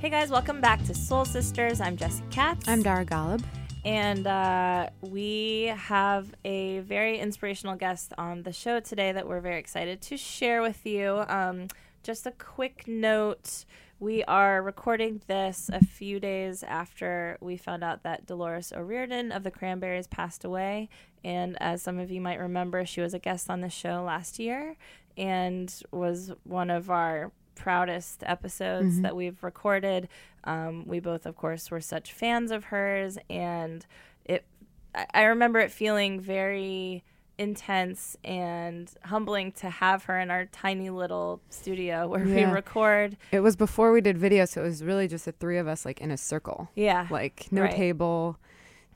Hey guys, welcome back to Soul Sisters. I'm Jessie Katz. I'm Dara Golub. And uh, we have a very inspirational guest on the show today that we're very excited to share with you. Um, just a quick note we are recording this a few days after we found out that Dolores O'Riordan of the Cranberries passed away. And as some of you might remember, she was a guest on the show last year and was one of our proudest episodes Mhm. that we've recorded. Um, we both, of course, were such fans of hers, and it. I, I remember it feeling very intense and humbling to have her in our tiny little studio where we record. It was before we did video, so it was really just the three of us, like in a circle, Yeah, like no Right. table,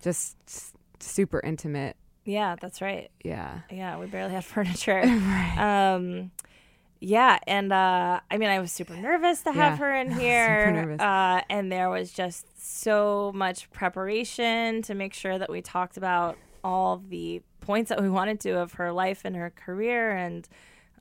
just s- super intimate. yeah, that's right. Yeah. Yeah, we barely had furniture. right. um yeah and uh i mean i was super nervous to have Yeah, her in here uh and there was just so much preparation to make sure that we talked about all the points that we wanted to of her life and her career and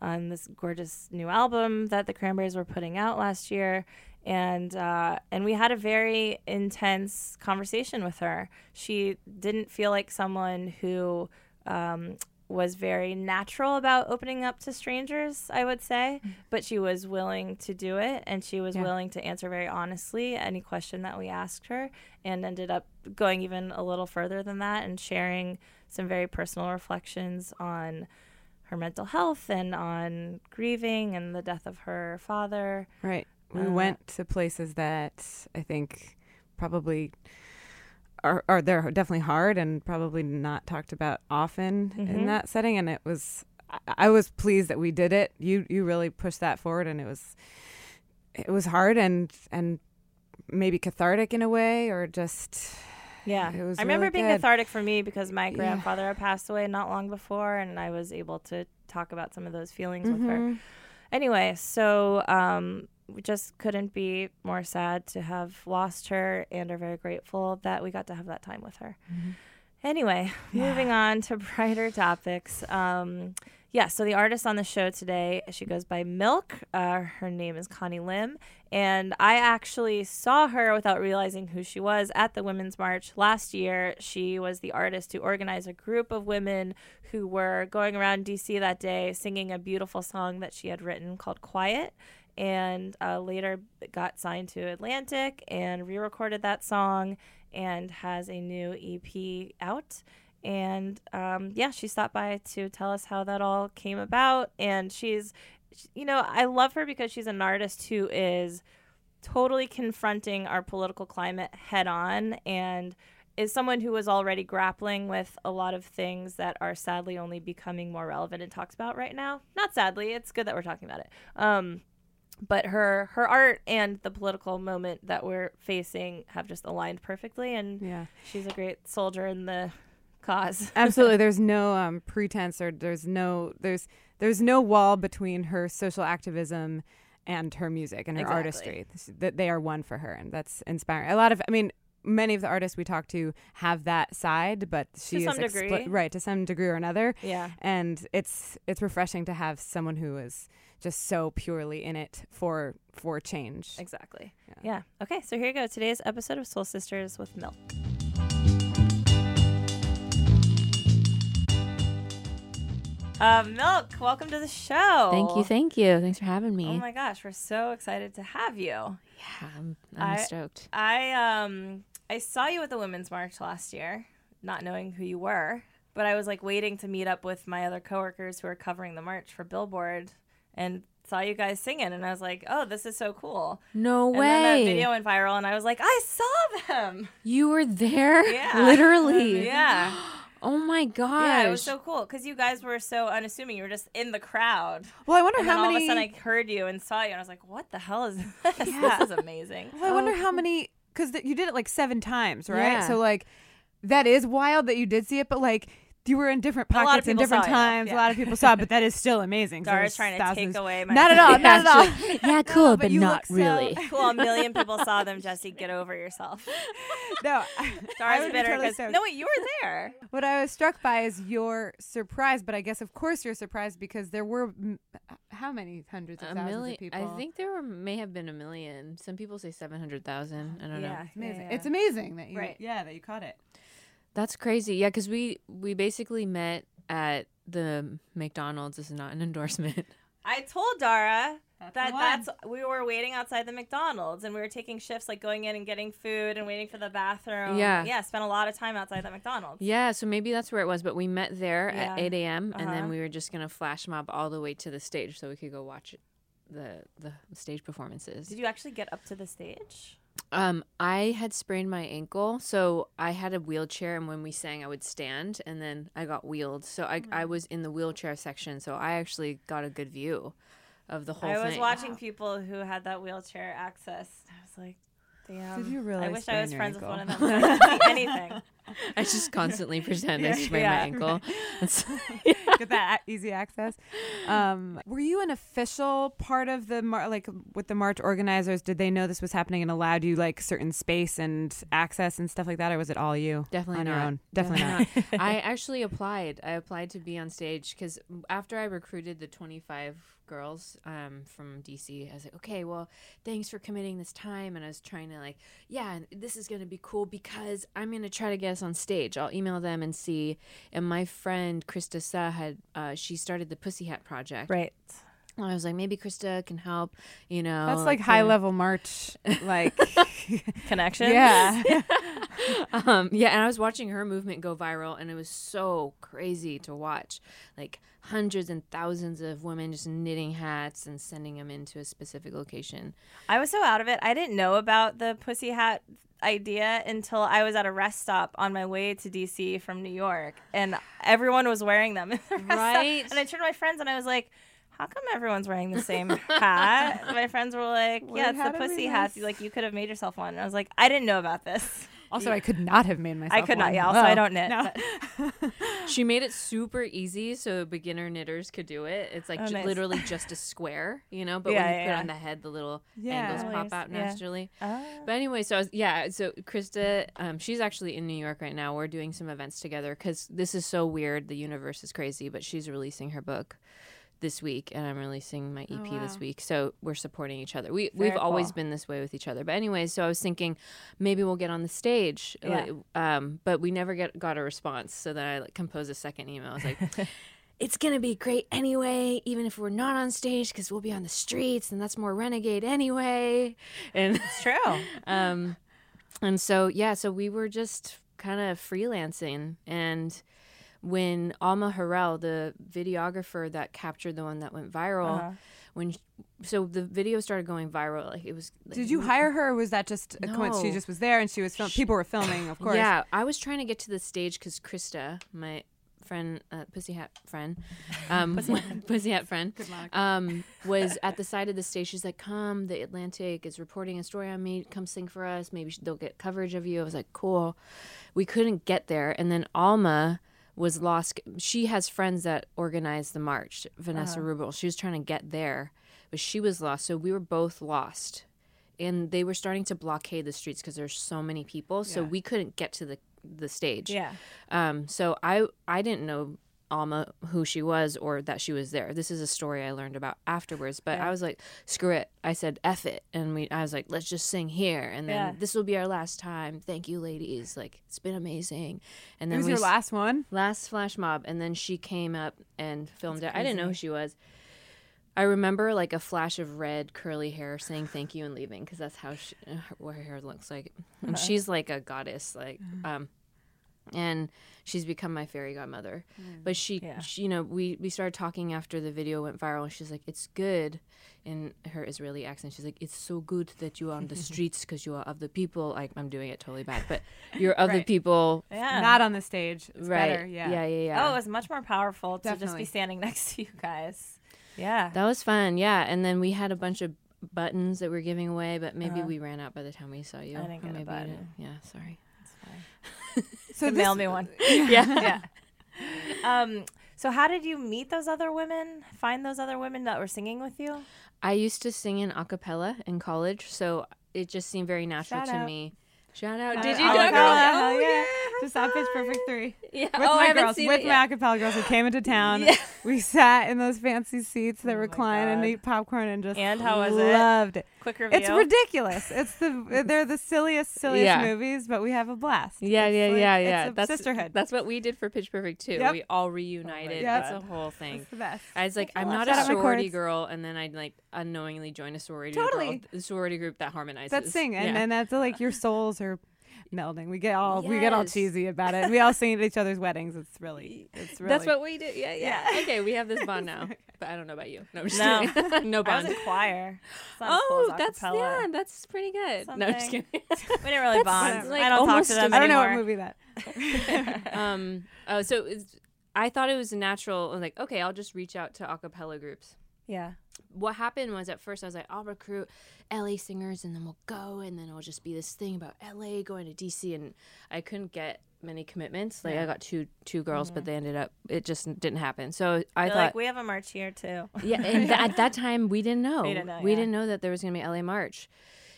on this gorgeous new album that the cranberries were putting out last year. And uh, and we had a very intense conversation with her. She didn't feel like someone who um, was very natural about opening up to strangers, I would say, but she was willing to do it and she was Yeah. willing to answer very honestly any question that we asked her and ended up going even a little further than that and sharing some very personal reflections on her mental health and on grieving and the death of her father. Right. We Uh, went to places that I think probably are, are they're definitely hard and probably not talked about often Mhm. in that setting. And it was, I, I was pleased that we did it. You you really pushed that forward, and it was, it was hard and and maybe cathartic in a way, or just Yeah. It was I remember really being good. cathartic for me because my Yeah. grandfather had passed away not long before and I was able to talk about some of those feelings with her. Mhm. Anyway, so um, we just couldn't be more sad to have lost her and are very grateful that we got to have that time with her. Anyway, moving on to brighter topics. Um, yeah, so the artist on the show today, she goes by MILCK. Uh, her name is Connie Lim. And I actually saw her without realizing who she was at the Women's March last year. She was the artist who organized a group of women who were going around DC that day singing a beautiful song that she had written called Quiet. And uh, later got signed to Atlantic and re recorded that song and has a new EP out. And um, yeah, she stopped by to tell us how that all came about. And she's, you know, I love her because she's an artist who is totally confronting our political climate head on and is someone who was already grappling with a lot of things that are sadly only becoming more relevant and talked about right now. Not sadly, it's good that we're talking about it. Um, but her her art and the political moment that we're facing have just aligned perfectly and Yeah. she's a great soldier in the cause. Absolutely. There's no um, pretense or there's no there's there's no wall between her social activism and her music and her Exactly. artistry. That they are one for her, and that's inspiring. A lot of, I mean, many of the artists we talk to have that side, but she is some expli- degree. right to some degree or another. yeah. And it's it's refreshing to have someone who is just so purely in it for for change. Exactly. Yeah. Yeah. Okay, so here you go. Today's episode of Soul Sisters with MILCK. Uh, MILCK, welcome to the show. Thank you, thank you. Thanks for having me. Oh my gosh, we're so excited to have you. yeah, I'm, I'm I- stoked. I um I saw you at the Women's March last year, not knowing who you were, but I was like waiting to meet up with my other coworkers who are covering the march for Billboard and saw you guys singing and I was like, "Oh, this is so cool." No And then that video went viral and I was like, "I saw them." you were there? Yeah. Literally. Yeah. Oh my gosh. Yeah, it was so cool because you guys were so unassuming. You were just in the crowd. Well, I wonder And then how all many. of a sudden I heard you and saw you, and I was like, "What the hell is this? This is amazing." well, I wonder oh. how many because th- you did it like seven times, right? Yeah. So like that is wild that you did see it, but like you were in different A lot of pockets and people different times. yeah. A lot of people saw it, but that is still amazing. Dara's there's trying to thousands- take away my. Not at all. Not at all. yeah, cool, but but, not look so- really. Cool, a million people saw them. Jesse, get over yourself. no, I Dara's would be bitter totally because stoked. no, wait, you were there. What I was struck by is your surprise, but I guess of course you're surprised because there were m- uh, how many hundreds of A thousands million. of people. I think there were, may have been a million. Some people say 700,000. I don't know. it's amazing. It's amazing that you Right. yeah that you caught it. That's crazy. Yeah, because we, we basically met at the McDonald's. This is not an endorsement. I told Dara That's that that's we were waiting outside the McDonald's and we were taking shifts like going in and getting food and waiting for the bathroom. Yeah. yeah, spent a lot of time outside the McDonald's. Yeah, so maybe that's where it was. But we met there Yeah. at 8 a.m. and Uh-huh. then we were just gonna flash mob all the way to the stage so we could go watch the the stage performances. Did you actually get up to the stage? Um, I had sprained my ankle, so I had a wheelchair, and when we sang, I would stand, and then I got wheeled. So I I was in the wheelchair section, so I actually got a good view of the whole I thing. was watching people who had that wheelchair access. I was like, damn. Did you really I wish I was your friends with one of them. I anything. I just constantly pretend I sprained yeah. my ankle. It's- Get that a- easy access. Um, were you an official part of the mar- like with the march organizers? Did they know this was happening and allowed you like certain space and access and stuff like that, or was it all you? Definitely on not. your own. Definitely, not. I actually applied. I applied to be on stage because after I recruited the 25 girls um, from DC, I was like, okay, well, thanks for committing this time. And I was trying to like, yeah, this is to be cool because I'm to try to get us on stage. I'll email them and see. And my friend Krista Suh had, uh, she started the Pussy Hat Project. Right. And I was like, maybe Krista can help, you know. That's like to- high level march. Like, Connection. yeah. um, yeah, and I was watching her movement go viral, and it was so crazy to watch. Like hundreds and thousands of women just knitting hats and sending them into a specific location. I was so out of it. I didn't know about the pussy hat idea until I was at a rest stop on my way to DC from New York, and everyone was wearing them. in the rest stop. Right. And I turned to my friends and I was like, "How come everyone's wearing the same hat?" my friends were like, Word "Yeah, it's the pussy every hats. Like you could have made yourself one." And I was like, "I didn't know about this. Also, I could not have made myself. I could not. Yeah. Also, I Oh, don't knit. no. She made it super easy so beginner knitters could do it. It's like Oh, ju- nice. literally just a square, you know. But Yeah, when you yeah, put it on the head, the little Yeah. angles Oh, pop out yeah. naturally. Ah. But anyway, so I was, yeah, so Krista, um, she's actually in New York right now. We're doing some events together because this is so weird. The universe is crazy, but she's releasing her book this week, and I'm releasing my EP this wow. week. So we're supporting each other. We Very we've always been this way with each other. But anyway, so I was thinking maybe we'll get on the stage, Yeah. um, but we never get got a response. So then I like, composed a second email. I was like. It's gonna be great anyway, even if we're not on stage, because we'll be on the streets, and that's more renegade anyway. And It's true. um, and so yeah, so we were just kind of freelancing, and when Alma Har'el, the videographer that captured the one that went viral, Uh-huh. when so the video started going viral, like it was. Like, Did you hire her, or was that just a coincidence? She just was there, and she was film- people were filming, of course. Yeah, I was trying to get to the stage because Krista, my friend, uh, Pussy Hat friend, um, Pussy Hat friend, um, was at the side of the stage. She's like, "Come, the Atlantic is reporting a story on me. Come sing for us. Maybe they'll get coverage of you." I was like, "Cool." We couldn't get there, and then Alma was lost. She has friends that organized the march. Vanessa Wruble. She was trying to get there, but she was lost. So we were both lost and they were starting to blockade the streets because there's so many people so we couldn't get to the the stage Yeah. um so i i didn't know Alma who she was or that she was there. This is a story I learned about afterwards. But I was like, screw it. I said F it. And we I was like, let's just sing here and then Yeah. this will be our last time. Thank you, ladies. Like it's been amazing. And It then was we your last one. last flash mob and then she came up and filmed it i didn't know who she was i remember like a flash of red curly hair saying thank you and leaving because that's how she, uh, what her hair looks like and she's like a goddess like um and she's become my fairy godmother but she, Yeah. she you know we we started talking after the video went viral and she's like it's good in her israeli accent she's like it's so good that you are on the streets because you are of the people like i'm doing it totally bad but you're of the people Yeah. Not on the stage. It's right better. Yeah. yeah yeah yeah Oh, it was much more powerful to just be standing next to you guys. Yeah. That was fun, yeah. And then we had a bunch of buttons that we were giving away, but maybe Uh-huh. we ran out by the time we saw you. I didn't get a maybe you button. didn't. Yeah, sorry. So Could this, mail me one. yeah. yeah. Um. So, how did you meet those other women? Find those other women that were singing with you? I used to sing in a cappella in college, so it just seemed very natural Shout to out. me. Shout out. Shout Did you do it, girl? cappella. Oh, Hell yeah. Just saw Pitch Perfect 3. Yeah. With oh, my girls, seen with it my acapella girls who came into town. Yeah. We sat in those fancy seats that Oh recline and eat popcorn and just And how was it? loved it. Quick review. It's ridiculous. It's the uh, they're the silliest, silliest Yeah. movies, but we have a blast. Yeah, It's yeah, like- yeah, it's yeah. a that's sisterhood. That's what we did for Pitch Perfect too. Yep. We all reunited. God. That's a whole thing. It's the best. I was like, That's I'm not a Shout out my sorority girl, and then I'd like unknowingly join a sorority Totally. girl, sorority group that harmonizes. That's thing, and Yeah. then that's like your souls are melding. We get all we get all cheesy about it. We all sing at each other's weddings. It's really it's really That's what we do. Yeah, yeah. Yeah. Okay, we have this bond now. But I don't know about you. No, No. no I was bond. in choir. It's not as cool Oh, that's acapella. yeah, that's pretty good. No, I'm just kidding. We didn't really bond. Like, I don't talk to them I don't know what movie that. um. Oh, so I thought it was a natural. Like, okay, I'll just reach out to a cappella groups. Yeah. What happened was at first I was like, I'll recruit LA singers and then we'll go and then it'll just be this thing about LA going to DC and I couldn't get many commitments. Like I got two two girls, but they ended up it just didn't happen. So I They're thought like, we have a march here too. Yeah, and th- at that time we didn't know. We didn't know, We yeah. didn't know that there was going to be LA March,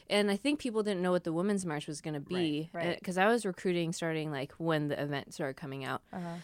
and I think people didn't know what the Women's March was going to be. Right, right. Because I was recruiting starting like when the event started coming out, Uh-huh.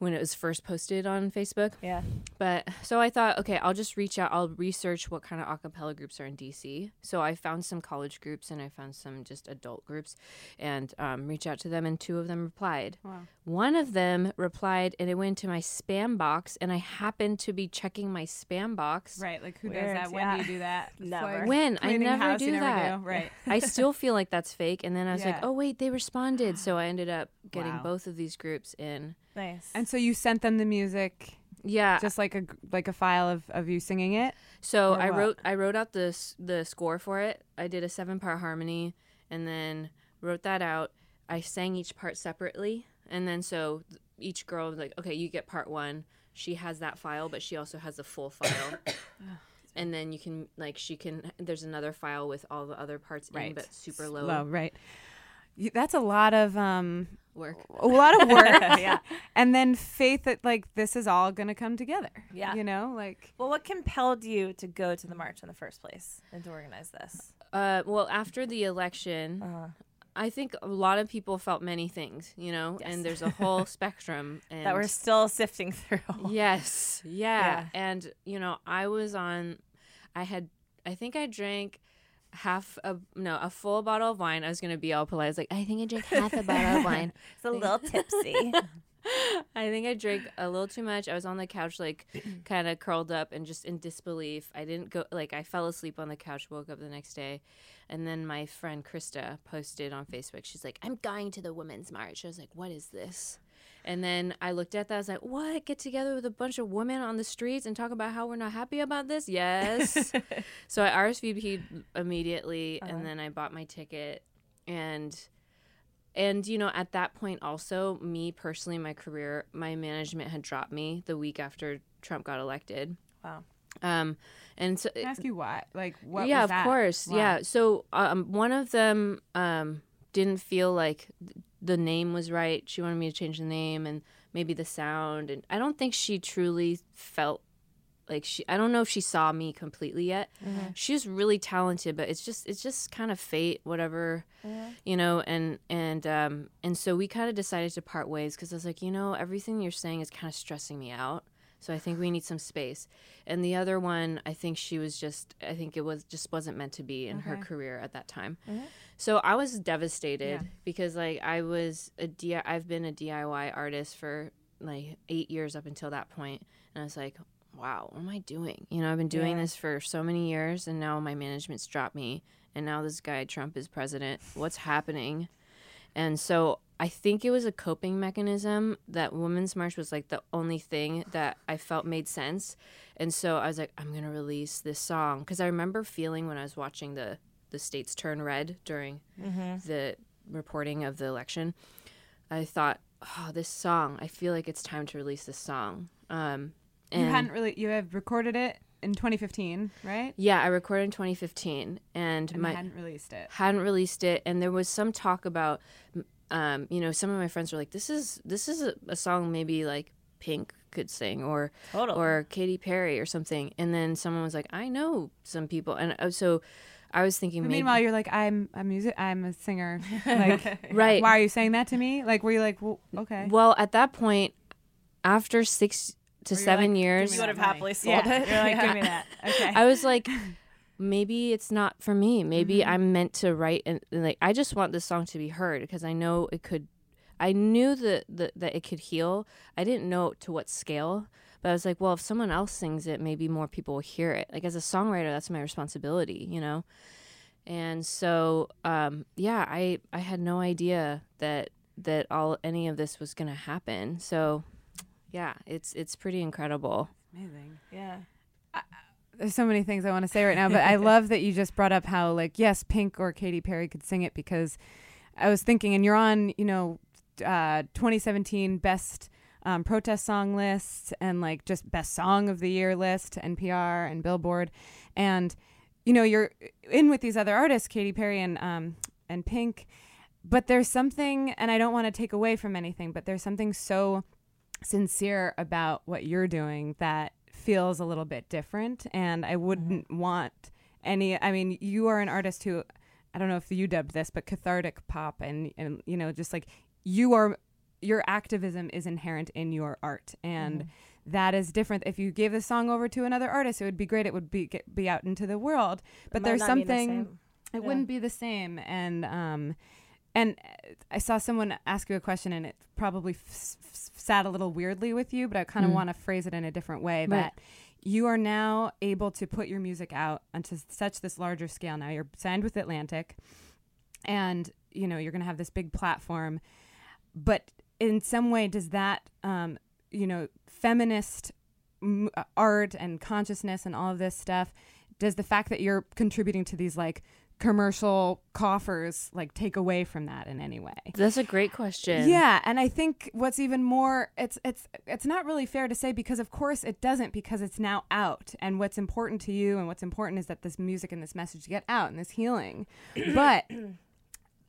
When it was first posted on Facebook. Yeah. But so I thought, okay, I'll just reach out. I'll research what kind of acapella groups are in DC. So I found some college groups and I found some just adult groups, and um, reach out to them. And two of them replied. Wow. One of them replied, and it went to my spam box. And I happened to be checking my spam box. Right, like who Weird, does that? When yeah. do you do that? It's Never. When? I never do you never that. Right. I still feel like that's fake. And then I was like, oh, wait, they responded. So I ended up getting Wow. both of these groups in. Nice. And so you sent them the music, Yeah. just like a like a file of, of you singing it. So I what? wrote I wrote out the the score for it. I did a seven part harmony and then wrote that out. I sang each part separately, and then so each girl was like, okay, you get part one. She has that file, but she also has a full file. And then you can like she can. There's another file with all the other parts in, Right. but super low, Low, right. You, that's a lot of um work. a lot of work. Yeah. And then faith that like this is all gonna come together. Yeah. You know, like well, what compelled you to go to the march in the first place and to organize this? Uh, well, after the election, Uh-huh. I think a lot of people felt many things, you know, Yes. and there's a whole spectrum. And That we're still sifting through. Yes. Yeah. Yeah. And you know, I was on I had I think I drank half a no, a full bottle of wine. I was gonna be all polite. I was like, I think I drank half a bottle of wine. It's a little tipsy. I think I drank a little too much. I was on the couch like kind of curled up and just in disbelief. I didn't go like I fell asleep on the couch, woke up the next day, and then my friend Krista posted on Facebook. She's like, "I'm going to the women's march." I was like, "What is this?" And then I looked at that. I was like, "What? Get together with a bunch of women on the streets and talk about how we're not happy about this?" Yes. so I RSVP'd immediately, and then I bought my ticket, and and you know at that point also me personally my career my management had dropped me the week after Trump got elected. Wow. Um, and so can I ask you why? Like what yeah, of course. Why? Yeah. So um, one of them um, didn't feel like the name was right. She wanted me to change the name and maybe the sound. And I don't think she truly felt like she I don't know if she saw me completely yet. She was really talented, but it's just it's just kind of fate, whatever, you know. And and um and so we kind of decided to part ways because I was like, you know, everything you're saying is kind of stressing me out. So I think we need some space. And the other one, I think she was just I think it was just wasn't meant to be in her mm-hmm. career at that time. Mm-hmm. So I was devastated Yeah. because like I was a D I've been a DIY artist for like 8 years up until that point and I was like, wow, what am I doing? You know, I've been doing Yeah. this for so many years and now my management's dropped me and now this guy Trump is president. What's happening? And so I think it was a coping mechanism that Women's March was like the only thing that I felt made sense. And so I was like, I'm going to release this song. Because I remember feeling when I was watching the, the states turn red during the reporting of the election, I thought, oh, this song, I feel like it's time to release this song. Um, You hadn't really you have recorded it in 2015, right? yeah, I recorded in 2015 and, And my hadn't released it. hadn't released it and there was some talk about um, you know some of my friends were like this is this is a, a song maybe like pink could sing or Totally. or Katy Perry or something and then someone was like I know some people and uh, so I was thinking maybe meanwhile, you're like, I'm a music, I'm a singer. Like, Right. Why are you saying that to me? Like, were you like, well, okay? well at that point after 6 to 7 like, years You would have happily sold yeah. it. You're like, give me that. Okay. I was like, maybe it's not for me. Maybe Mm-hmm. I'm meant to write and, and, like I just want this song to be heard because I know it could. I knew that that that it could heal. I didn't know to what scale, but I was like, well, if someone else sings it, maybe more people will hear it. Like as a songwriter, that's my responsibility, you know. And so, um, yeah, I I had no idea that that all any of this was gonna happen. So, yeah, it's it's pretty incredible. Amazing. Yeah. There's so many things I want to say right now, but I love that you just brought up how, like, yes, Pink or Katy Perry could sing it because I was thinking, and you're on, you know, uh, 2017 best um, protest song list and like just best song of the year list, NPR and Billboard, and you know you're in with these other artists, Katy Perry and um, and Pink, but there's something, and I don't want to take away from anything, but there's something so sincere about what you're doing that feels a little bit different and i wouldn't want any i mean you are an artist who i don't know if you dubbed this but cathartic pop and and you know just like you are your activism is inherent in your art and that is different. If you gave the song over to another artist it would be great. It would be get, be out into the world. But there's mean the something it Yeah. wouldn't be the same and um and uh, I saw someone ask you a question, and it probably f- f- sat a little weirdly with you, but I kind of Mm. want to phrase it in a different way. Right. That you are now able to put your music out onto such this larger scale. Now you're signed with Atlantic, and you know you're going to have this big platform. But in some way, does that um, you know feminist m- uh, art and consciousness and all of this stuff? Does the fact that you're contributing to these like commercial coffers like take away from that in any way? That's a great question. Yeah, and I think what's even more it's it's it's not really fair to say because of course it doesn't because it's now out and what's important to you and what's important is that this music and this message get out and this healing. but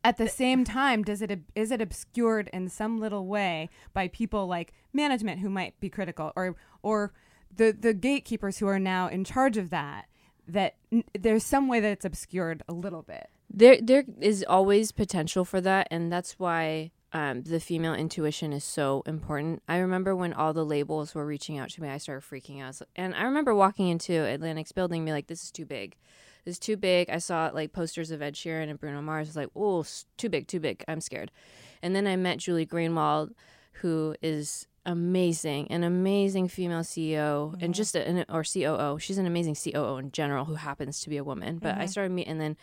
at the same time does it is it obscured in some little way by people like management who might be critical or or the the gatekeepers who are now in charge of that that n- there's some way that it's obscured a little bit. there there is always potential for that and that's why um, the female intuition is so important. I remember when all the labels were reaching out to me i started freaking out. And i remember walking into atlantic's building be like this is too big. This is too big. I saw like posters of ed sheeran and bruno mars. I was like oh too big too big. I'm scared. And then i met julie greenwald who is amazing an amazing female ceo and mm-hmm. just a, an, or coo she's an amazing coo in general who happens to be a woman but i mm-hmm. started meeting and then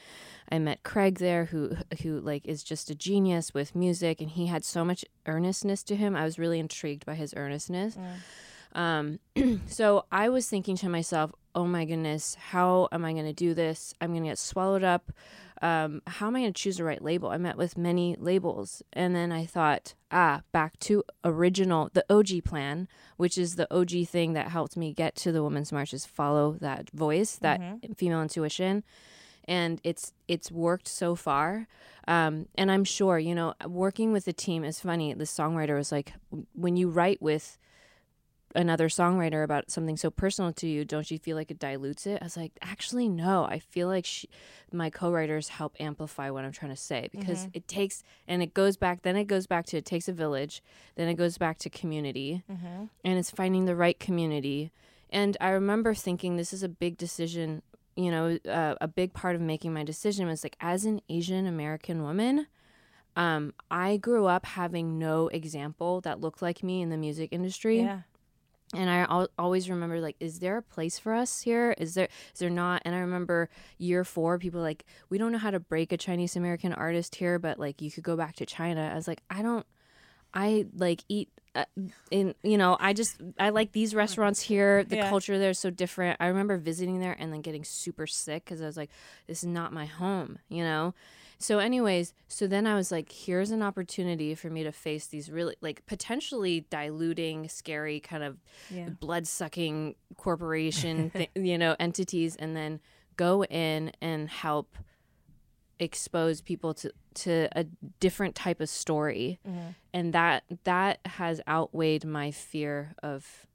I met Craig there, who who like is just a genius with music, and he had so much earnestness to him. I was really intrigued by his earnestness. Mm. Um, so I was thinking to myself, "Oh my goodness, how am I going to do this? I'm going to get swallowed up. Um, how am I going to choose the right label?" I met with many labels, and then I thought, "Ah, back to original, the OG plan, which is the OG thing that helped me get to the Women's March, is follow that voice, that female intuition." and it's it's worked so far um, and i'm sure you know working with the team is funny the songwriter was like when you write with another songwriter about something so personal to you, don't you feel like it dilutes it? I was like, actually, no. I feel like she, my co-writers help amplify what I'm trying to say because Mm-hmm. it takes, and it goes back. Then it goes back to it takes a village. Then it goes back to community, Mm-hmm. and it's finding the right community. And I remember thinking this is a big decision. You know, uh, a big part of making my decision was like, as an Asian American woman, um, I grew up having no example that looked like me in the music industry Yeah. And I al- always remember like, is there a place for us here? Is there is there not? And I remember year four, people like, we don't know how to break a Chinese American artist here, but like you could go back to China. I was like, I don't, I like eat. Uh, in you know, I just I like these restaurants here. The Yeah. culture there is so different. I remember visiting there and then getting super sick because I was like, this is not my home. You know. So, anyways, so then I was like, here's an opportunity for me to face these really, like, potentially diluting, scary, kind of Yeah. blood sucking corporation, th- you know, entities, and then go in and help expose people to to a different type of story. Mm-hmm. And that that has outweighed my fear of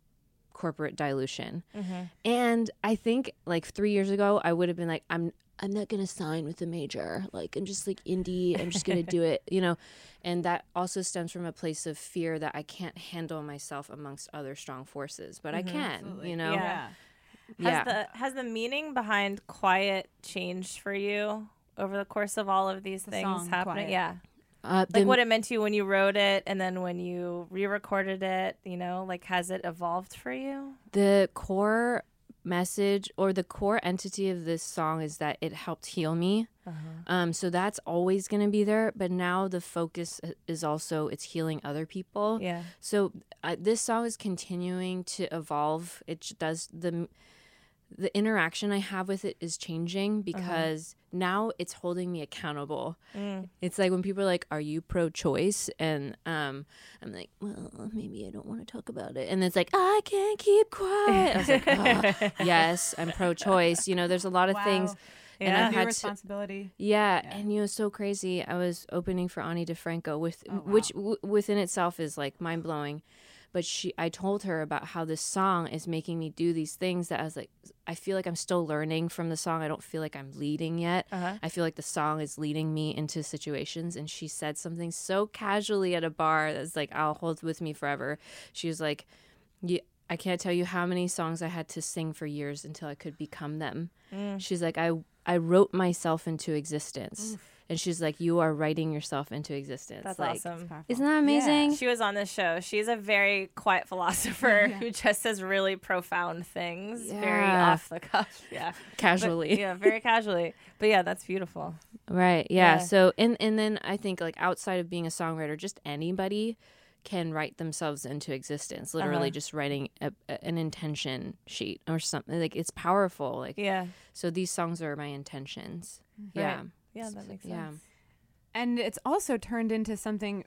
corporate dilution. Mm-hmm. And i think like three years ago i would have been like i'm i'm not gonna sign with a major like i'm just like indie i'm just gonna do it you know and that also stems from a place of fear that i can't handle myself amongst other strong forces but i can you know Yeah. yeah, Has the has the meaning behind quiet changed for you over the course of all of these things song happening? Quiet. Yeah. Uh, Like the- what it meant to you when you wrote it and then when you re-recorded it, you know, like has it evolved for you? the core message or the core entity of this song is that it helped heal me. Um, so that's always going to be there. But now the focus is also it's healing other people. Yeah. So uh, this song is continuing to evolve. It does the the interaction I have with it is changing because now it's holding me accountable. It's like when people are like, "Are you pro-choice?" and um, I'm like, "Well, maybe I don't want to talk about it." And it's like, "I can't keep quiet." I was like, "Ah, "Yes, I'm pro-choice." You know, there's a lot of things. Wow. And Yeah. I've New had to, responsibility. yeah, and you know, so crazy. I was opening for Ani DiFranco, with which w- within itself is like mind blowing. But she, I told her about how this song is making me do these things that I was like, I feel like I'm still learning from the song. I don't feel like I'm leading yet. Uh-huh. I feel like the song is leading me into situations. And she said something so casually at a bar that's like, I'll hold with me forever. She was like, "You, I can't tell you how many songs I had to sing for years until I could become them. She's like, I, I wrote myself into existence. And she's like, you are writing yourself into existence. That's like, awesome. Isn't that amazing? She was on this show. She's a very quiet philosopher who just says really profound things, very off the cuff. Yeah. But- Casually. yeah, very casually. But yeah, that's beautiful. Right. Yeah. Yeah. So and and then I think like outside of being a songwriter, just anybody can write themselves into existence. Literally Uh-huh. just writing a, a- an intention sheet or something. Like it's powerful. Like Yeah. so these songs are my intentions. Yeah. Right. Yeah, that makes sense. Yeah. And it's also turned into something,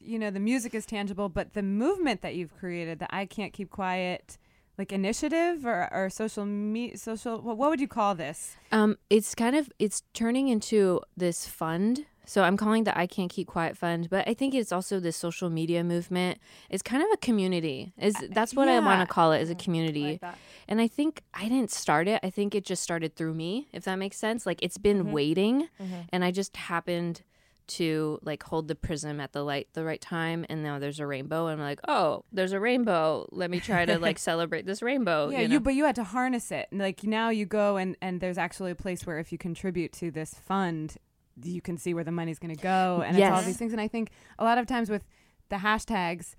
you know, the music is tangible, but the movement that you've created, the I Can't Keep Quiet, like initiative or, or social me social, what what would you call this? Um, it's kind of it's turning into this fund. So I'm calling the I Can't Keep Quiet Fund, but I think it's also this social media movement. It's kind of a community. Is uh, that's what I want to call it, is a mm, community. like. And I think I didn't start it. I think it just started through me, if that makes sense. Like it's been mm-hmm. waiting, mm-hmm. and I just happened to like hold the prism at the light the right time and now there's a rainbow and I'm like, "Oh, there's a rainbow. Let me try to like celebrate this rainbow." yeah, you, you, but you had to harness it. And, Like now you go and and there's actually a place where if you contribute to this fund, you can see where the money's going to go and it's all these things. And I think a lot of times with the hashtags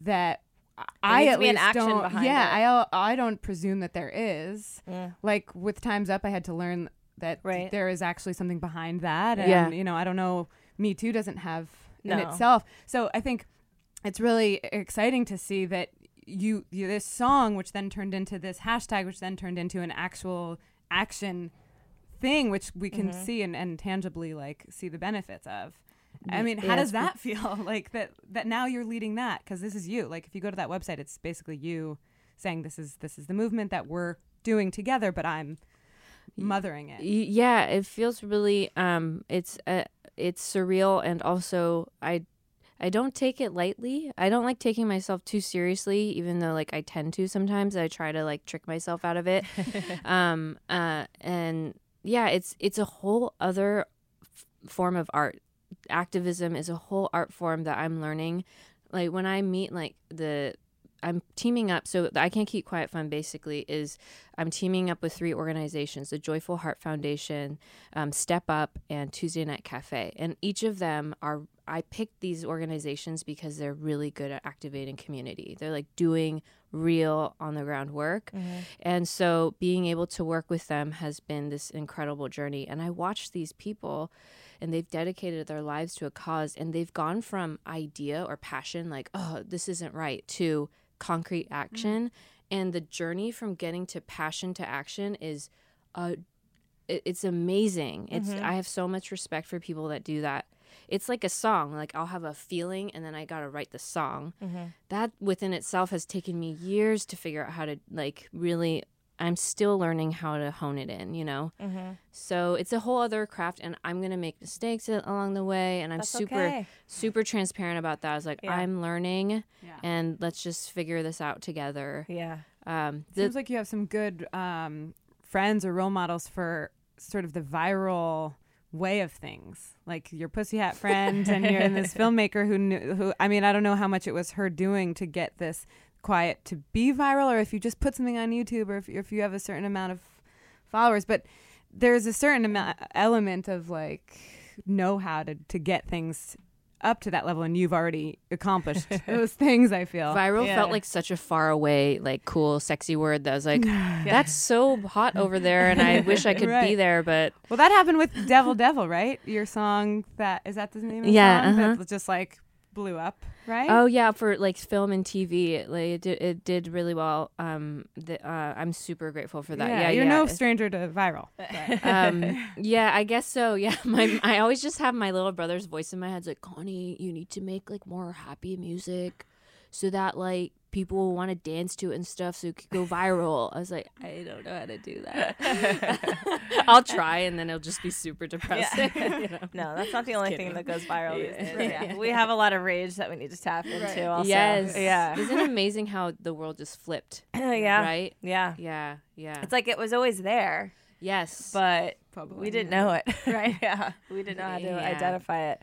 that There I at least action don't, yeah, it. I I don't presume that there is. Yeah. Like with Times Up, I had to learn that Right. there is actually something behind that. And, Yeah. you know, I don't know, Me Too doesn't have in itself. So I think it's really exciting to see that you, you this song, which then turned into this hashtag, which then turned into an actual action thing, which we can Mm-hmm. see and, and tangibly like see the benefits of. I mean, how yeah, does that feel? Like that that now you're leading that because this is you. Like if you go to that website, it's basically you saying this is this is the movement that we're doing together, but I'm mothering it. Yeah it feels really um it's uh, it's surreal and also i I don't take it lightly. I don't like taking myself too seriously, even though like I tend to sometimes. I try to like trick myself out of it. um, uh, and yeah, it's it's a whole other f- form of art. Activism is a whole art form that I'm learning. Like when I meet like the I'm teaming up. So the I Can't Keep Quiet Fund basically is I'm teaming up with three organizations: the Joyful Heart Foundation, um, Step Up, and Tuesday Night Cafe. And each of them are I picked these organizations because they're really good at activating community. They're like doing real on the ground work. And so being able to work with them has been this incredible journey. And I watched these people and they've dedicated their lives to a cause and they've gone from idea or passion, like, oh, this isn't right, to concrete action. And the journey from getting to passion to action is uh, it, it's amazing. It's I have so much respect for people that do that. It's like a song. Like I'll have a feeling, and then I gotta write the song. That within itself has taken me years to figure out how to like really. I'm still learning how to hone it in. You know. So it's a whole other craft, and I'm gonna make mistakes along the way, and I'm That's super okay. super transparent about that. I was like, Yeah. I'm learning, Yeah. and let's just figure this out together. Yeah. Um, the, Seems like you have some good um, friends or role models for sort of the viral way of things, like your pussy hat friend, and you're in this filmmaker who knew. Who I mean, I don't know how much it was her doing to get this quiet to be viral, or if you just put something on YouTube, or if if you have a certain amount of followers, but there's a certain amount element of like know how to to get things up to that level and you've already accomplished those things i feel viral Yeah. felt like such a far away, like cool, sexy word that was like, that's so hot over there, and I wish I could be there, but Well, that happened with Devil Devil, right? Your song that is that the name of the Yeah, song uh-huh. that just like blew up, right? oh yeah, for like film and TV, it, like it did, it did really well. Um, the, uh, I'm super grateful for that. Yeah, you're yeah. no stranger to viral. um, yeah, I guess so. Yeah, my I always just have my little brother's voice in my head. It's like, Connie, you need to make like more happy music, so that like people will want to dance to it and stuff, so it could go viral. I was like, I don't know how to do that. I'll try, and then it'll just be super depressing. you know? No, that's not the only thing that goes viral these Yeah. days. Yeah. We have a lot of rage that we need to tap into also. Yes. Yeah. Isn't it amazing how the world just flipped? yeah. Right. Yeah. Yeah. Yeah. It's like it was always there, yes. but Probably, we didn't know it. Right. yeah. We didn't know how to Yeah. identify it.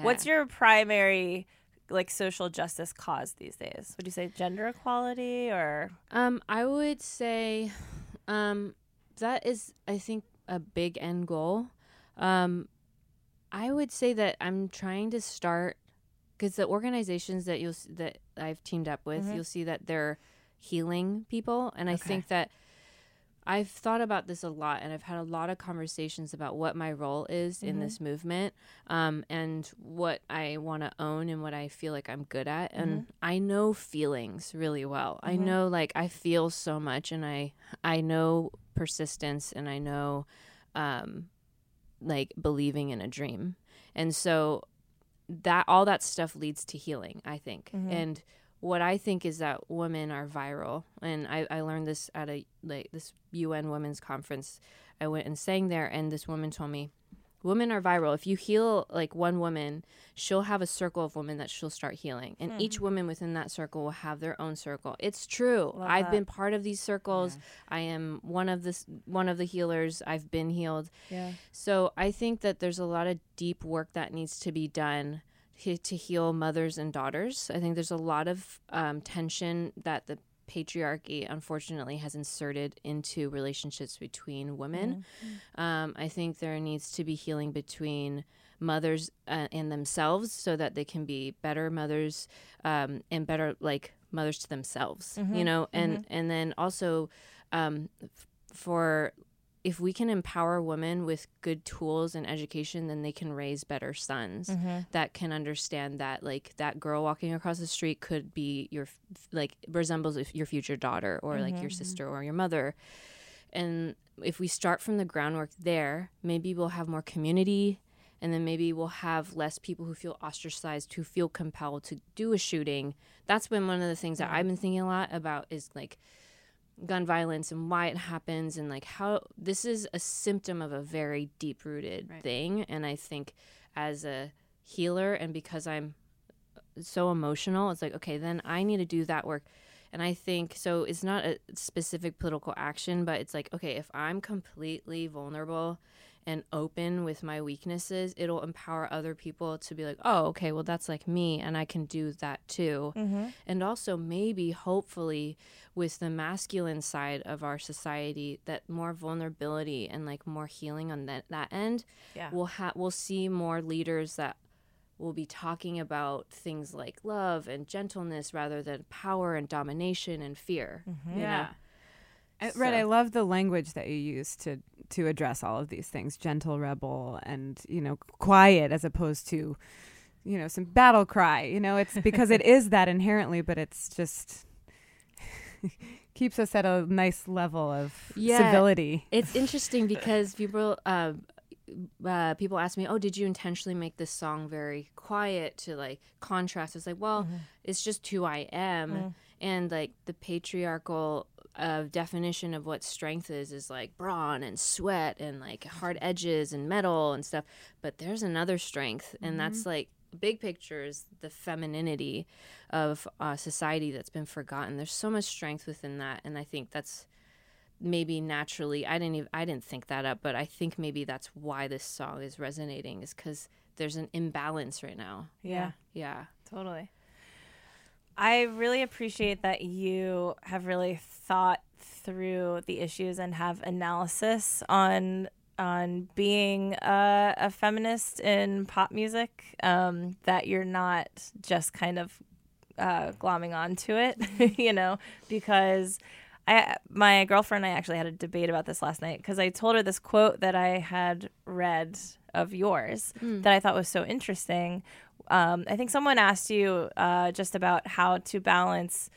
What's your primary like social justice cause these days? Would you say gender equality or Um, I would say, um, that is, I think, a big end goal. Um, I would say that I'm trying to start because the organizations that you'll that I've teamed up with, you'll see that they're healing people, and I think that I've thought about this a lot, and I've had a lot of conversations about what my role is in this movement, um, and what I want to own and what I feel like I'm good at. And I know feelings really well. I know like I feel so much, and I I know persistence, and I know um, like believing in a dream, and so that all that stuff leads to healing. I think, and what I think is that women are viral, and I, I learned this at a like this UN Women's Conference. I went and sang there, and this woman told me, women are viral. If you heal like one woman, she'll have a circle of women that she'll start healing, and each hmm. woman within that circle will have their own circle. It's true. Love I've that. been part of these circles. I am one of this one of the healers. I've been healed. Yeah. So I think that there's a lot of deep work that needs to be done to, to heal mothers and daughters. I think there's a lot of um, tension that the patriarchy unfortunately has inserted into relationships between women. Um, I think there needs to be healing between mothers uh, and themselves so that they can be better mothers um, and better like mothers to themselves you know and and then also um, for if we can empower women with good tools and education, then they can raise better sons mm-hmm. that can understand that, like, that girl walking across the street could be your, like, resembles your future daughter or like your mm-hmm, mm-hmm. sister or your mother. And if we start from the groundwork there, maybe we'll have more community. And then maybe we'll have less people who feel ostracized, who feel compelled to do a shooting. That's been one of the things that I've been thinking a lot about is like gun violence and why it happens and like how this is a symptom of a very deep rooted thing. And i think as a healer and because i'm uh, so emotional it's like okay then i need to do that work. And i think so it's not a specific political action but it's like okay if i'm completely vulnerable and open with my weaknesses it'll empower other people to be like oh okay well that's like me and i can do that too mm-hmm. and also maybe hopefully with the masculine side of our society that more vulnerability and like more healing on that, that end Yeah. we'll have we'll see more leaders that will be talking about things like love and gentleness rather than power and domination and fear you mm-hmm. know? Yeah. I, Red, I love the language that you use to to address all of these things: gentle rebel, and you know, quiet, as opposed to, you know, some battle cry. You know, it's because it is that inherently, but it's just keeps us at a nice level of Yeah. civility. It's interesting because people uh, uh, people ask me, "Oh, did you intentionally make this song very quiet to like contrast?" It's like, well, it's just who I am, and like the patriarchal uh, definition of what strength is is like brawn and sweat and like hard edges and metal and stuff. But there's another strength, and that's like big picture is the femininity of uh, society that's been forgotten. There's so much strength within that, and I think that's maybe naturally i didn't even i didn't think that up but i think maybe that's why this song is resonating is because there's an imbalance right now Yeah. yeah Totally. I really appreciate that you have really thought through the issues and have analysis on on being a, a feminist in pop music. Um, that you're not just kind of uh, glomming onto it, you know, because I my girlfriend and I actually had a debate about this last night because I told her this quote that I had read of yours that I thought was so interesting. Um, I think someone asked you uh, just about how to balance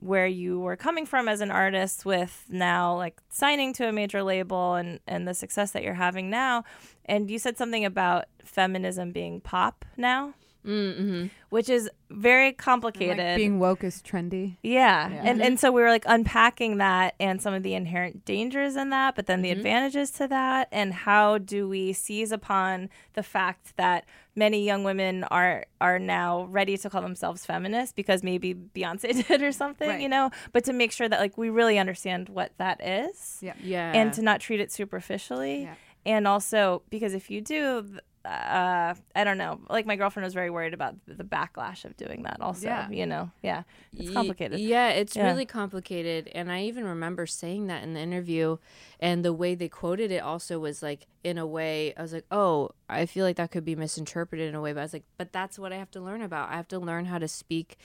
where you were coming from as an artist with now like signing to a major label and and the success that you're having now. And you said something about feminism being pop now mm-hmm. which is very Like complicated being woke is trendy. yeah. Yeah. And and so we were like unpacking that and some of the inherent dangers in that, but then the advantages to that and how do we seize upon the fact that many young women are are now ready to call themselves feminists because maybe Beyonce did or something, Right. you know, but to make sure that like we really understand what that is Yeah. yeah and to not treat it superficially. Yeah. And also because if you do th- uh, I don't know. Like my girlfriend was very worried about the backlash of doing that. Also, Yeah. you know, yeah, it's complicated. Yeah, it's Yeah. really complicated. And I even remember saying that in the interview. And the way they quoted it also was like, in a way, I was like, oh, I feel like that could be misinterpreted in a way. But I was like, but that's what I have to learn about. I have to learn how to speak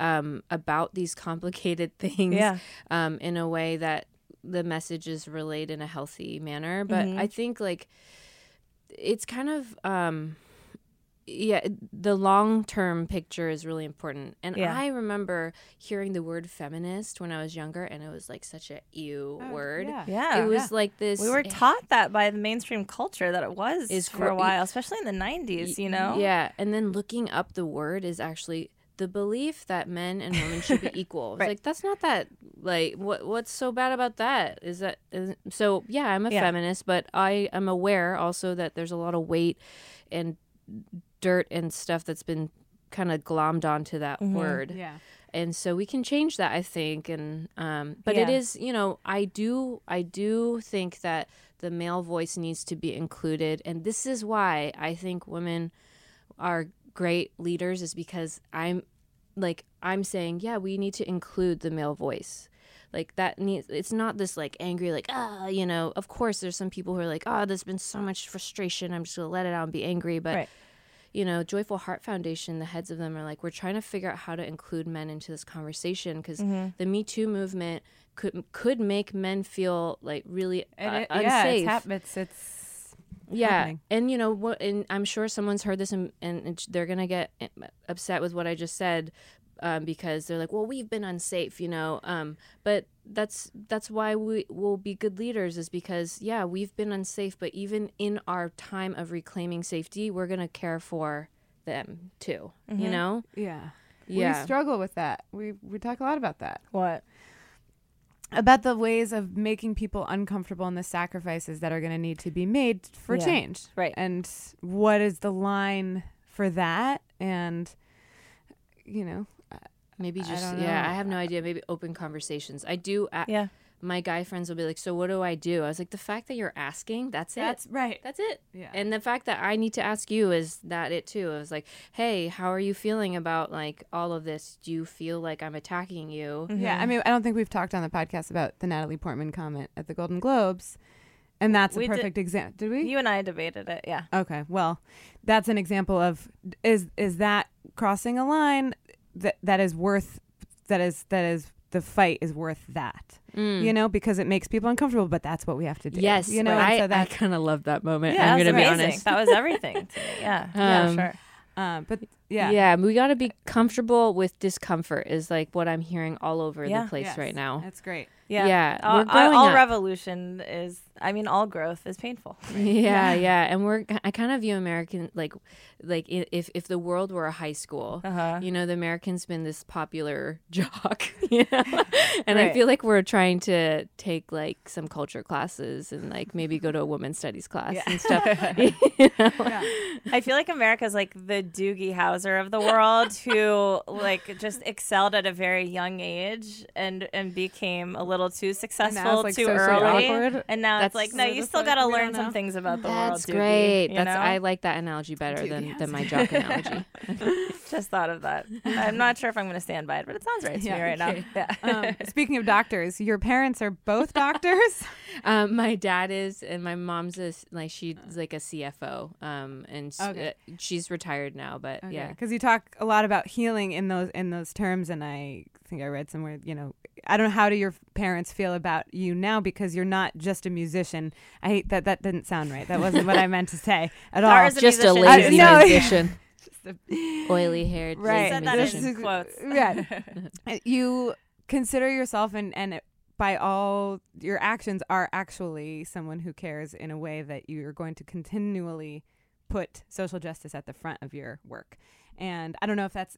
um, about these complicated things Yeah. um, in a way that the messages relate in a healthy manner. But Mm-hmm. I think like it's kind of. Um, yeah, the long term picture is really important. And Yeah. I remember hearing the word feminist when I was younger, and it was like such a ew word. yeah. Yeah, It was like this. we were taught that by the mainstream culture that it was Is for a while, especially in the '90s. You know, Yeah. And then looking up the word is actually the belief that men and women should be equal. right. Like that's not that like what what's so bad about that? Is that is, so yeah, I'm a Yeah. feminist, but I am aware also that there's a lot of weight and dirt and stuff that's been kind of glommed onto that Mm-hmm. word Yeah. and so we can change that i think and um but it Yeah. is you know i do i do think that the male voice needs to be included and this is why i think women are great leaders is because i'm like i'm saying yeah we need to include the male voice like that needs it's not this like angry like ah you know of course there's some people who are like oh there's been so much frustration i'm just gonna let it out and be angry but Right. you know, Joyful Heart Foundation, the heads of them are like, we're trying to figure out how to include men into this conversation because Mm-hmm. the Me Too movement could could make men feel like really uh, it, unsafe. yeah, it's, hap- it's it's yeah, happening. and you know what? And I'm sure someone's heard this and, and they're gonna get uh, upset with what I just said. Um, because they're like, well, we've been unsafe, you know. Um, but that's that's why we will be good leaders is because yeah, we've been unsafe, but even in our time of reclaiming safety, we're gonna care for them too. You know? yeah. Yeah. We struggle with that. We we talk a lot about that. What? About the ways of making people uncomfortable and the sacrifices that are going to need to be made for Yeah. change. Right. And what is the line for that? And you know, Maybe just don't yeah, know. I have no idea. Maybe open conversations. I do. a Yeah. My guy friends will be like, "So what do I do?" I was like, "The fact that you're asking, that's it. that's right. That's it. Yeah. And the fact that I need to ask you is that it too. I was like, "Hey, how are you feeling about like all of this? Do you feel like I'm attacking you?" Mm-hmm. Yeah, I mean, I don't think we've talked on the podcast about the Natalie Portman comment at the Golden Globes, and that's a We did- perfect example. Did we? You and I debated it. Yeah. Okay, well, that's an example of is is that crossing a line that that is worth that is that is the fight is worth that. You know, because it makes people uncomfortable, but that's what we have to do. Mm. Yes, you know, and I, so I kind of love that moment. Yeah, I'm gonna be honest. That was everything to me. Yeah. yeah, Um, sure. uh, but yeah. yeah, we got to be comfortable with discomfort. Is like what I'm hearing all over Yeah. the place Yes, right now. That's great. Yeah. yeah, All, we're all- growing all up. revolution is, I mean, all growth is painful. yeah, yeah, and we're I kind of view American like like if if the world were a high school, Uh-huh. you know, the Americans been this popular jock, you know, and I feel like we're trying to take like some culture classes and like maybe go to a women's studies class Yeah. and stuff. you know? I feel like America's like the Doogie Howser of the world who like just excelled at a very young age and and became a little too successful like, too socially early. awkward. And now That's it's like, no, you still got to learn some things about the That's world. Doogie, great. you That's know? I like that analogy better than, than my jock analogy. just thought of that. I'm not sure if I'm going to stand by it, but it sounds right to Yeah, me right okay. now. Yeah. Um, speaking of doctors, your parents are both doctors. Um, my dad is, and my mom's a, like she's like a CFO. Um, and Okay. uh, she's retired now, but yeah. Because you talk a lot about healing in those in those terms, and I think I read somewhere, you know, I don't know how do your parents feel about you now because you're not just a musician. I hate that that didn't sound right. That wasn't what I meant to say at all. A Just a lazy too. Uh, no, musician, oily haired, Right. said that in quotes. yeah. Uh, you consider yourself and and by all your actions are actually someone who cares in a way that you're going to continually put social justice at the front of your work and i don't know if that's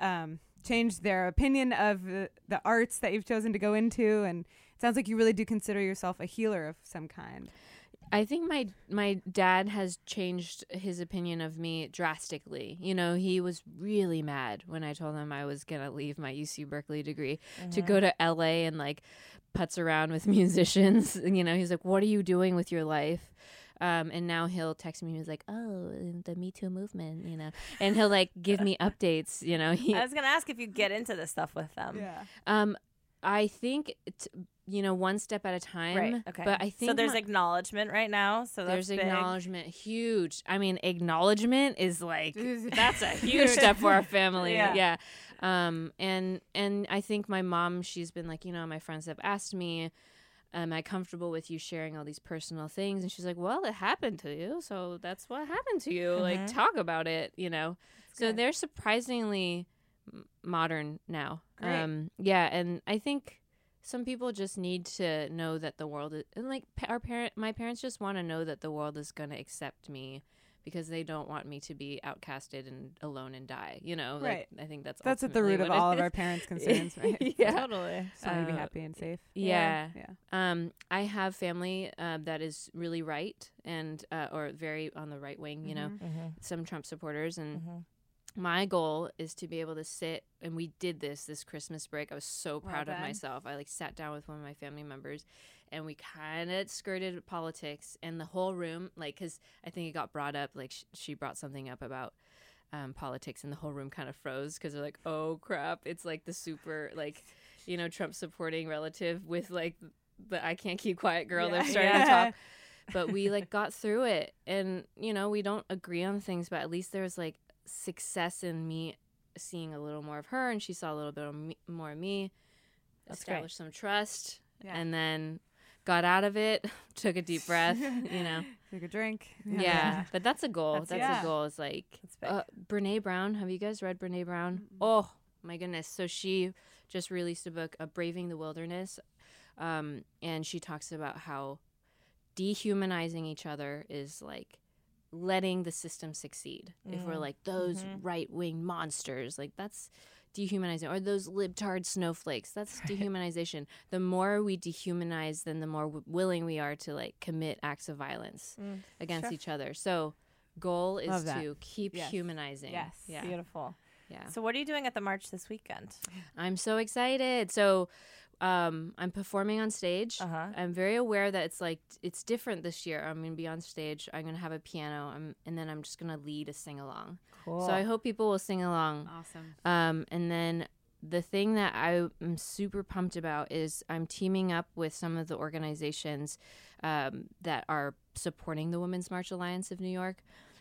um, changed their opinion of the, the arts that you've chosen to go into and it sounds like you really do consider yourself a healer of some kind I think my my dad has changed his opinion of me drastically. You know, he was really mad when I told him I was gonna leave my UC Berkeley degree to go to LA and like putz around with musicians. And, you know, he's like, "What are you doing with your life?" Um, and now he'll text me. He's like, "Oh, the Me Too movement," you know, and he'll like give me updates. You know, he I was going to ask if you get into this stuff with them. Yeah. um, I think it's, you know one step at a time. Right. Okay. But I think so. There's my- acknowledgement right now. So that's there's big. acknowledgement huge i mean acknowledgement is like that's a huge step for our family Yeah. yeah. um and and i think my mom she's been like you know my friends have asked me am i comfortable with you sharing all these personal things? And she's like well it happened to you so that's what happened to you. Like talk about it you know? So they're surprisingly modern now. Great. um yeah and i think some people just need to know that the world is and like our parent my parents just want to know that the world is going to accept me because they don't want me to be outcasted and alone and die. You know, like, Right. I think that's That's at the root of what it all of our parents' concerns, right? yeah. Totally. Just want to be Uh, happy and safe. Yeah. Yeah. Um, I have family uh, that is really right and uh, or very on the right wing. You know, Mhm. Mm-hmm. some Trump supporters, and Mm-hmm. My goal is to be able to sit and we did this this Christmas break. I was so Well proud of myself. I like sat down with one of my family members and we kind of skirted politics and the whole room like cuz I think it got brought up like sh- she brought something up about um, politics and the whole room kind of froze cuz they're like, "Oh crap, it's like the super like you know Trump supporting relative with like the I can't keep quiet girl they're Yeah. starting to talk." But we like got through it and you know, we don't agree on things, but at least there was like success in me seeing a little more of her and she saw a little bit of me, more of me. That's great. some trust Yeah. and then got out of it took a deep breath you know. Take a drink. yeah, but that's a goal. That's- that's, yeah. a goal it's like uh, brene brown. Have you guys read brene brown? Oh my goodness. So she just released a book uh, braving the wilderness um, and she talks about how dehumanizing each other is like letting the system succeed. If we're Mm. like those Mhm. right wing monsters, like that's dehumanizing, or those libtard snowflakes, that's dehumanization. The more we dehumanize, then the more w- willing we are to like commit acts of violence Mm, against sure. each other. So, goal is to keep Yes. humanizing. Yes. Yeah. Beautiful. Yeah. So, what are you doing at the march this weekend? I'm so excited. So, um, I'm performing on stage. Uh huh. I'm very aware that it's like it's different this year. I'm gonna be on stage. I'm gonna have a piano. I'm, and then I'm just gonna lead a sing along. Cool. So I hope people will sing along. Awesome. Um, and then the thing that I am super pumped about is I'm teaming up with some of the organizations um, that are supporting the Women's March Alliance of New York.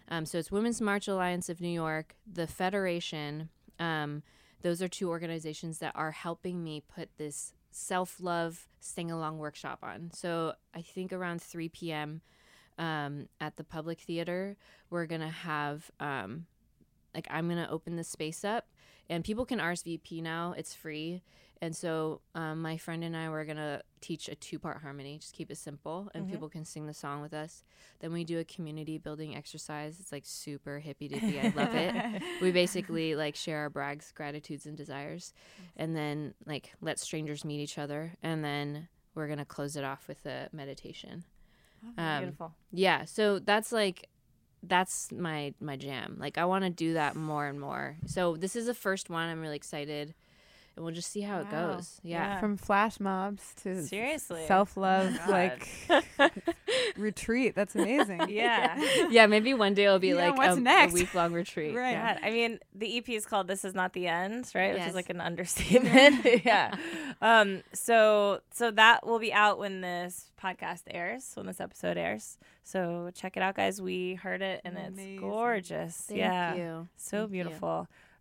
Um, so it's Women's March Alliance of New York, the Federation. Um, those are two organizations that are helping me put this self love sing along workshop on. So I think around 3 p.m. Um, at the Public Theater, we're going to have um, like I'm gonna open the space up, and people can RSVP now. It's free, and so um, my friend and I were gonna teach a two-part harmony. Just keep it simple, and Mhm. people can sing the song with us. Then we do a community building exercise. It's like super hippy dippy. I love it. we basically like share our brags, gratitudes, and desires, and then like let strangers meet each other, and then we're gonna close it off with a meditation. Um, Beautiful. yeah, so that's like that's my my jam. Like I want to do that more and more. So this is the first one. I'm really excited, and we'll just see how it goes. Yeah. From flash mobs to Seriously. self love, God. like retreat. That's amazing. Yeah. Yeah, maybe one day it'll be Yeah, like what's a, week long retreat. Right. Yeah. I mean, the EP is called "This Is Not the End," right? Which is like an understatement. yeah. Um. So, so that will be out when this podcast airs, when this episode airs. So check it out, guys. We heard it, and Amazing. it's gorgeous. Thank yeah. you. So Thank you.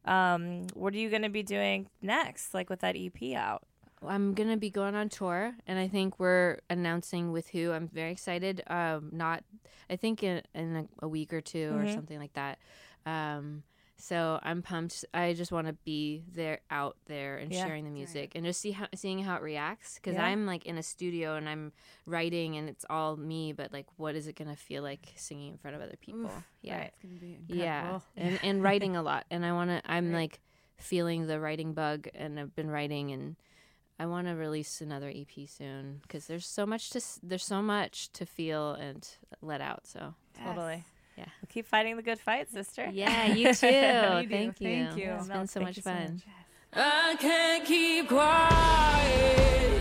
Um. What are you going to be doing next? Like with that EP out? I'm gonna be going on tour, and I think we're announcing with who. I'm very excited. Um, not, I think in, in a, a week or 2 or Mhm. something like that. Um, so I'm pumped. I just want to be there, out there, and Yeah. sharing the music, and just see how seeing how it reacts. Because Yeah. I'm like in a studio and I'm writing, and it's all me. But like, what is it gonna feel like singing in front of other people? Oof, yeah, right. It's gonna be yeah, and and writing a lot. And I want to. I'm Right. like feeling the writing bug, and I've been writing, and I want to release another EP soon because there's so much to there's so much to feel and let out. So Totally. Yeah. Well, keep fighting the good fight, sister. yeah, you too. You do. Thank you. Thank you. It's Mel, been so thank much you so fun. much. I can't keep quiet.